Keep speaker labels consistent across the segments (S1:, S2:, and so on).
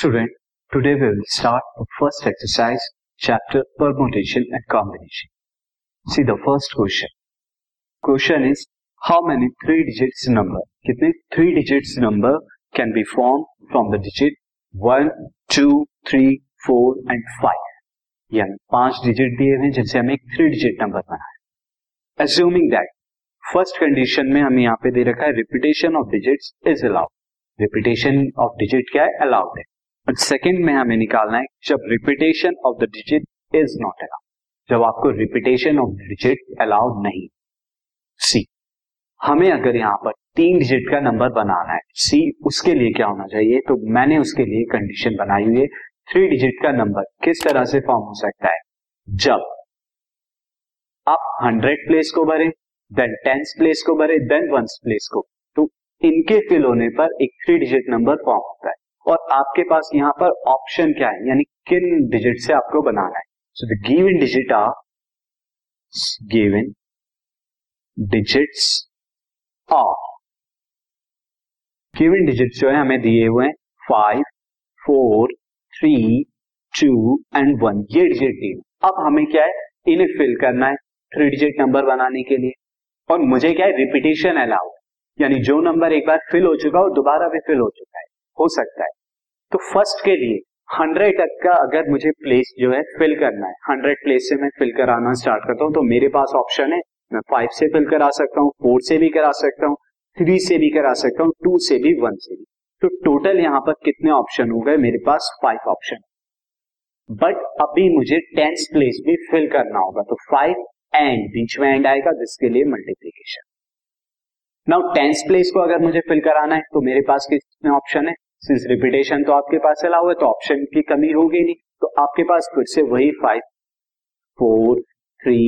S1: Student today we will start first exercise chapter permutation and combination see the first question question is how many three digits number कितने three digits number can be form from the digit one two three four and five यानी पाँच digit दिए हुए जिनसे हमें एक three digit number बना है। एज्यूमिंग दैट फ़र्स्ट कंडीशन में हमें यहाँ पे दे रखा है repetition of digits is allowed repetition of digit क्या है? अलाउड है। सेकेंड में हमें निकालना है जब repetition of the digit is not allowed जब आपको रिपीटेशन ऑफ़ डिजिट अलाउड नहीं। सी हमें अगर यहाँ पर तीन डिजिट का नंबर बनाना है सी उसके लिए क्या होना चाहिए? तो मैंने उसके लिए कंडीशन बनाई हुई है। थ्री डिजिट का नंबर किस तरह से फॉर्म हो सकता है? जब आप हंड्रेड प्लेस को भरे देन टेंस प्लेस को भरे देन वंस प्लेस को। तो इनके फिल होने पर एक थ्री डिजिट नंबर फॉर्म होता है। और आपके पास यहाँ पर ऑप्शन क्या है? यानी किन डिजिट से आपको बनाना है? So the given digit are given digits of given digit जो है, हमें दिए हुए हैं five four three two and one ये डिजिट दिए अब हमें क्या है? इन्हें फिल करना है थ्री डिजिट नंबर बनाने के लिए। और मुझे क्या है? रिपीटेशन अलाउ यानी जो नंबर एक बार फिल हो चुका हो, दोबारा भी फिल हो चुका है। हो सकता है। तो फ़र्स्ट के लिए हंड्रेड तक का अगर मुझे प्लेस जो है फिल करना है हंड्रेड प्लेस से मैं फिल कराना स्टार्ट करता हूँ तो मेरे पास ऑप्शन है, मैं फाइव से फिल करा सकता हूँ फोर से भी करा सकता हूँ थ्री से भी करा सकता हूँ टू से भी वन से भी। तो टोटल यहाँ पर कितने ऑप्शन हो गए? मेरे पास फाइव ऑप्शन बट अभी मुझे टेंस प्लेस भी फिल करना होगा तो फाइव एंड बीच में एंड आएगा, जिसके लिए मल्टीप्लीकेशन नाउ टेंस प्लेस को अगर मुझे फिल कराना है तो मेरे पास कितने ऑप्शन है? सिंस रिपीटेशन तो आपके पास अलाउ है तो ऑप्शन की कमी होगी नहीं। तो आपके पास फिर से वही five four three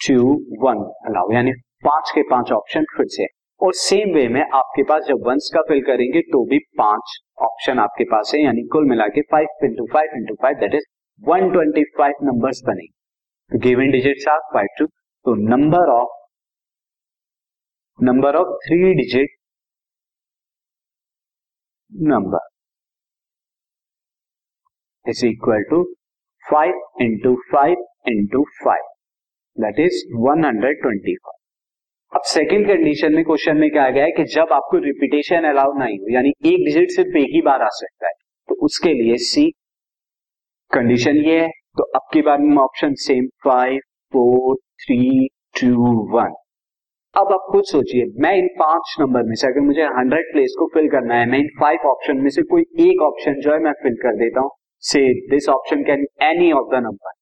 S1: two one allow यानी पाँच के पाँच ऑप्शन फिर से। और सेम वे में आपके पास जब वंस का फिल करेंगे तो भी पाँच ऑप्शन आपके पास है, यानी कुल मिला के five into five into five that is one twenty five number बनेंगे। तो given digit are five two तो number of number of three digit number is equal to 5 into 5 into 5 that is 125 अब सेकेंड कंडीशन में question में क्या गया है कि जब आपको रिपीटेशन अलाउ नहीं हो यानी एक डिजिट सिर्फ़ एक ही बार आ सकता है तो उसके लिए सी कंडीशन ये है। तो अब की बार में option same five four three two one अब आप खुद सोचिए, मैं इन पाँच नंबर में से अगर मुझे हंड्रेड प्लेस को फिल करना है, मैं इन फाइव ऑप्शन में से कोई एक ऑप्शन जो है मैं फिल कर देता हूँ। से this option can any of the number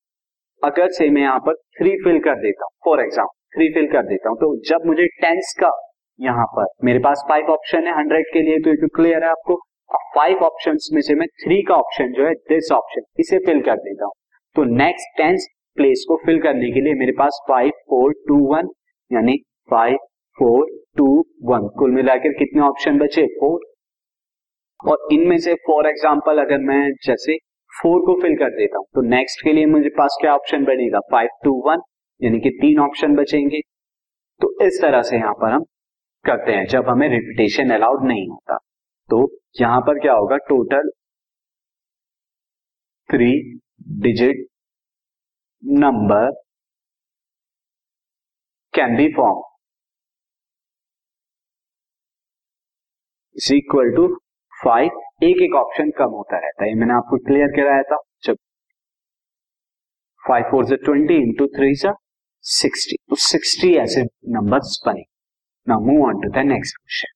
S1: अगर से मैं यहाँ पर थ्री फिल कर देता हूँ फॉर एग्ज़ाम्पल थ्री फिल कर देता हूँ तो जब मुझे टेंस का यहाँ पर, मेरे पास फाइव ऑप्शन है हंड्रेड के लिए तो क्लियर है आपको? फाइव ऑप्शन में से मैं थ्री का ऑप्शन जो है दिस ऑप्शन इसे फिल कर देता हूँ। तो नेक्स्ट टेंस प्लेस को फिल करने के लिए मेरे पास फाइव फोर टू वन यानी फाइव फोर टू वन कुल मिलाकर कितने ऑप्शन बचे? फोर और इनमें से फॉर एग्ज़ाम्पल अगर मैं जैसे फोर को फिल कर देता हूँ तो नेक्स्ट के लिए मुझे पास क्या ऑप्शन बनेगा? फाइव टू वन यानी कि तीन ऑप्शन बचेंगे। तो इस तरह से यहाँ पर हम करते हैं। जब हमें रिपीटेशन अलाउड नहीं होता तो यहाँ पर क्या होगा? Total three digit number can be form is equal to five एक एक ऑप्शन कम होता रहता है। मैंने आपको क्लियर कराया था। जब five four twenty into three से सिक्सटी तो सिक्सटी ऐसे नंबर बने now move on to the next question